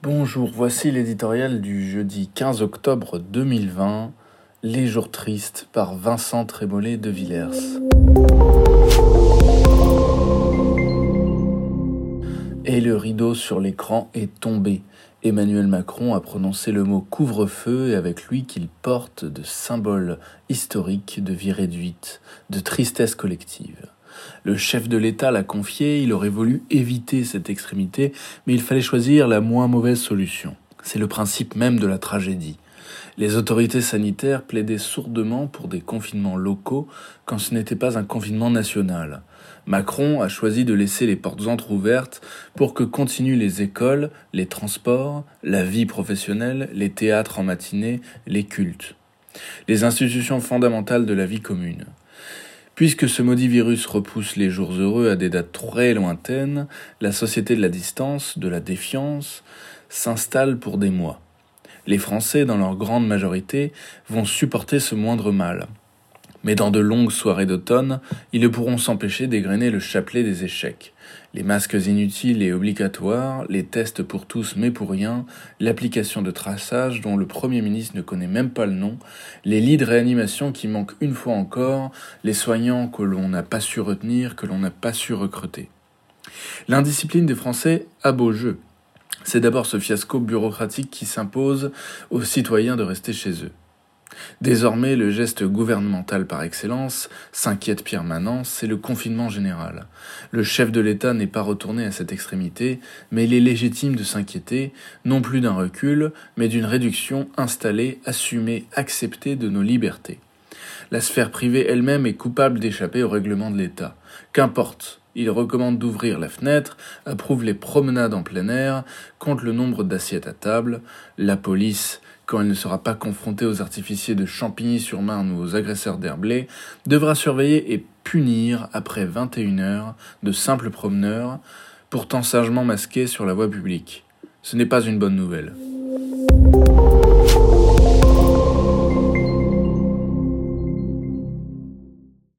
Bonjour, voici l'éditorial du jeudi 15 octobre 2020, Les jours tristes par Vincent Trémollet de Villers. Et le rideau sur l'écran est tombé. Emmanuel Macron a prononcé le mot couvre-feu et avec lui qu'il porte de symboles historiques de vie réduite, de tristesse collective. Le chef de l'État l'a confié, il aurait voulu éviter cette extrémité, mais il fallait choisir la moins mauvaise solution. C'est le principe même de la tragédie. Les autorités sanitaires plaidaient sourdement pour des confinements locaux quand ce n'était pas un confinement national. Macron a choisi de laisser les portes entr'ouvertes pour que continuent les écoles, les transports, la vie professionnelle, les théâtres en matinée, les cultes. Les institutions fondamentales de la vie commune. Puisque ce maudit virus repousse les jours heureux à des dates très lointaines, la société de la distance, de la défiance, s'installe pour des mois. Les Français, dans leur grande majorité, vont supporter ce moindre mal. Mais dans de longues soirées d'automne, ils ne pourront s'empêcher d'égrener le chapelet des échecs. Les masques inutiles et obligatoires, les tests pour tous mais pour rien, l'application de traçage dont le Premier ministre ne connaît même pas le nom, les lits de réanimation qui manquent une fois encore, les soignants que l'on n'a pas su retenir, que l'on n'a pas su recruter. L'indiscipline des Français a beau jeu. C'est d'abord ce fiasco bureaucratique qui s'impose aux citoyens de rester chez eux. Désormais, le geste gouvernemental par excellence, s'inquiète Pierre Manant, c'est le confinement général. Le chef de l'État n'est pas retourné à cette extrémité, mais il est légitime de s'inquiéter, non plus d'un recul, mais d'une réduction installée, assumée, acceptée de nos libertés. La sphère privée elle-même est coupable d'échapper au règlement de l'État. Qu'importe, il recommande d'ouvrir la fenêtre, approuve les promenades en plein air, compte le nombre d'assiettes à table. La police, quand elle ne sera pas confrontée aux artificiers de Champigny-sur-Marne ou aux agresseurs d'Herblay, devra surveiller et punir après 21 heures de simples promeneurs, pourtant sagement masqués sur la voie publique. Ce n'est pas une bonne nouvelle.